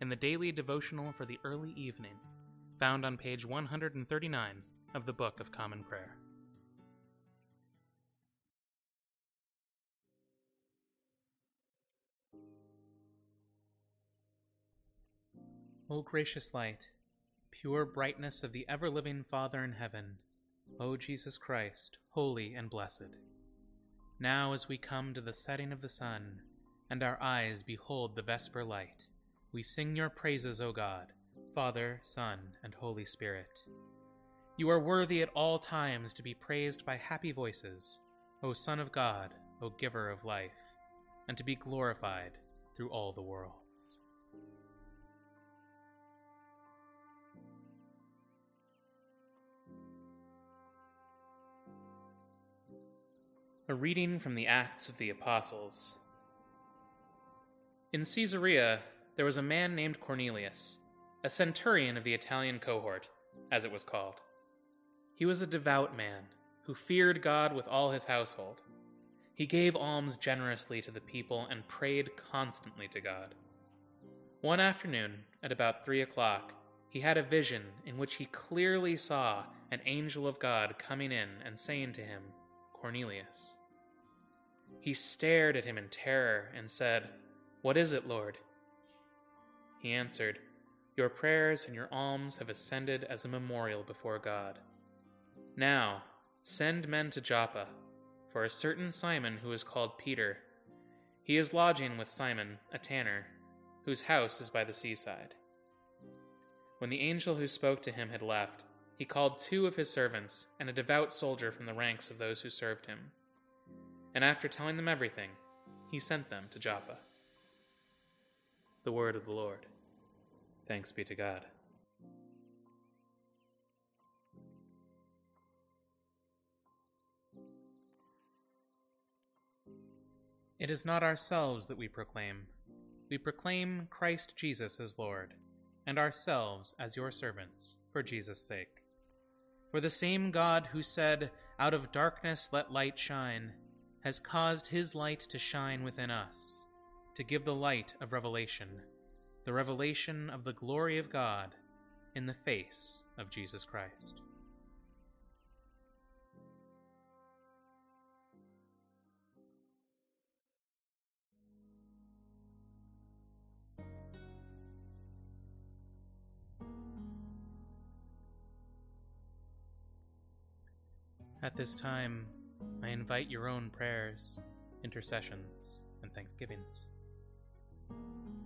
in the daily devotional for the early evening, found on page 139 of the Book of Common Prayer. O gracious light, pure brightness of the ever living Father in heaven, O Jesus Christ, holy and blessed. Now, as we come to the setting of the sun, and our eyes behold the vesper light, we sing your praises, O God, Father, Son, and Holy Spirit. You are worthy at all times to be praised by happy voices, O Son of God, O Giver of life, and to be glorified through all the worlds. A reading from the Acts of the Apostles. In Caesarea, there was a man named Cornelius, a centurion of the Italian cohort, as it was called. He was a devout man who feared God with all his household. He gave alms generously to the people and prayed constantly to God. One afternoon, at about three o'clock, he had a vision in which he clearly saw an angel of God coming in and saying to him, Cornelius. He stared at him in terror and said, What is it, Lord? He answered, Your prayers and your alms have ascended as a memorial before God. Now, send men to Joppa, for a certain Simon who is called Peter. He is lodging with Simon, a tanner, whose house is by the seaside. When the angel who spoke to him had left, he called two of his servants and a devout soldier from the ranks of those who served him. And after telling them everything, he sent them to Joppa. The word of the Lord. Thanks be to God. It is not ourselves that we proclaim. We proclaim Christ Jesus as Lord, and ourselves as your servants, for Jesus' sake. For the same God who said, Out of darkness let light shine, has caused his light to shine within us to give the light of revelation, the revelation of the glory of God in the face of Jesus Christ. At this time, I invite your own prayers, intercessions, and thanksgivings. Thank you.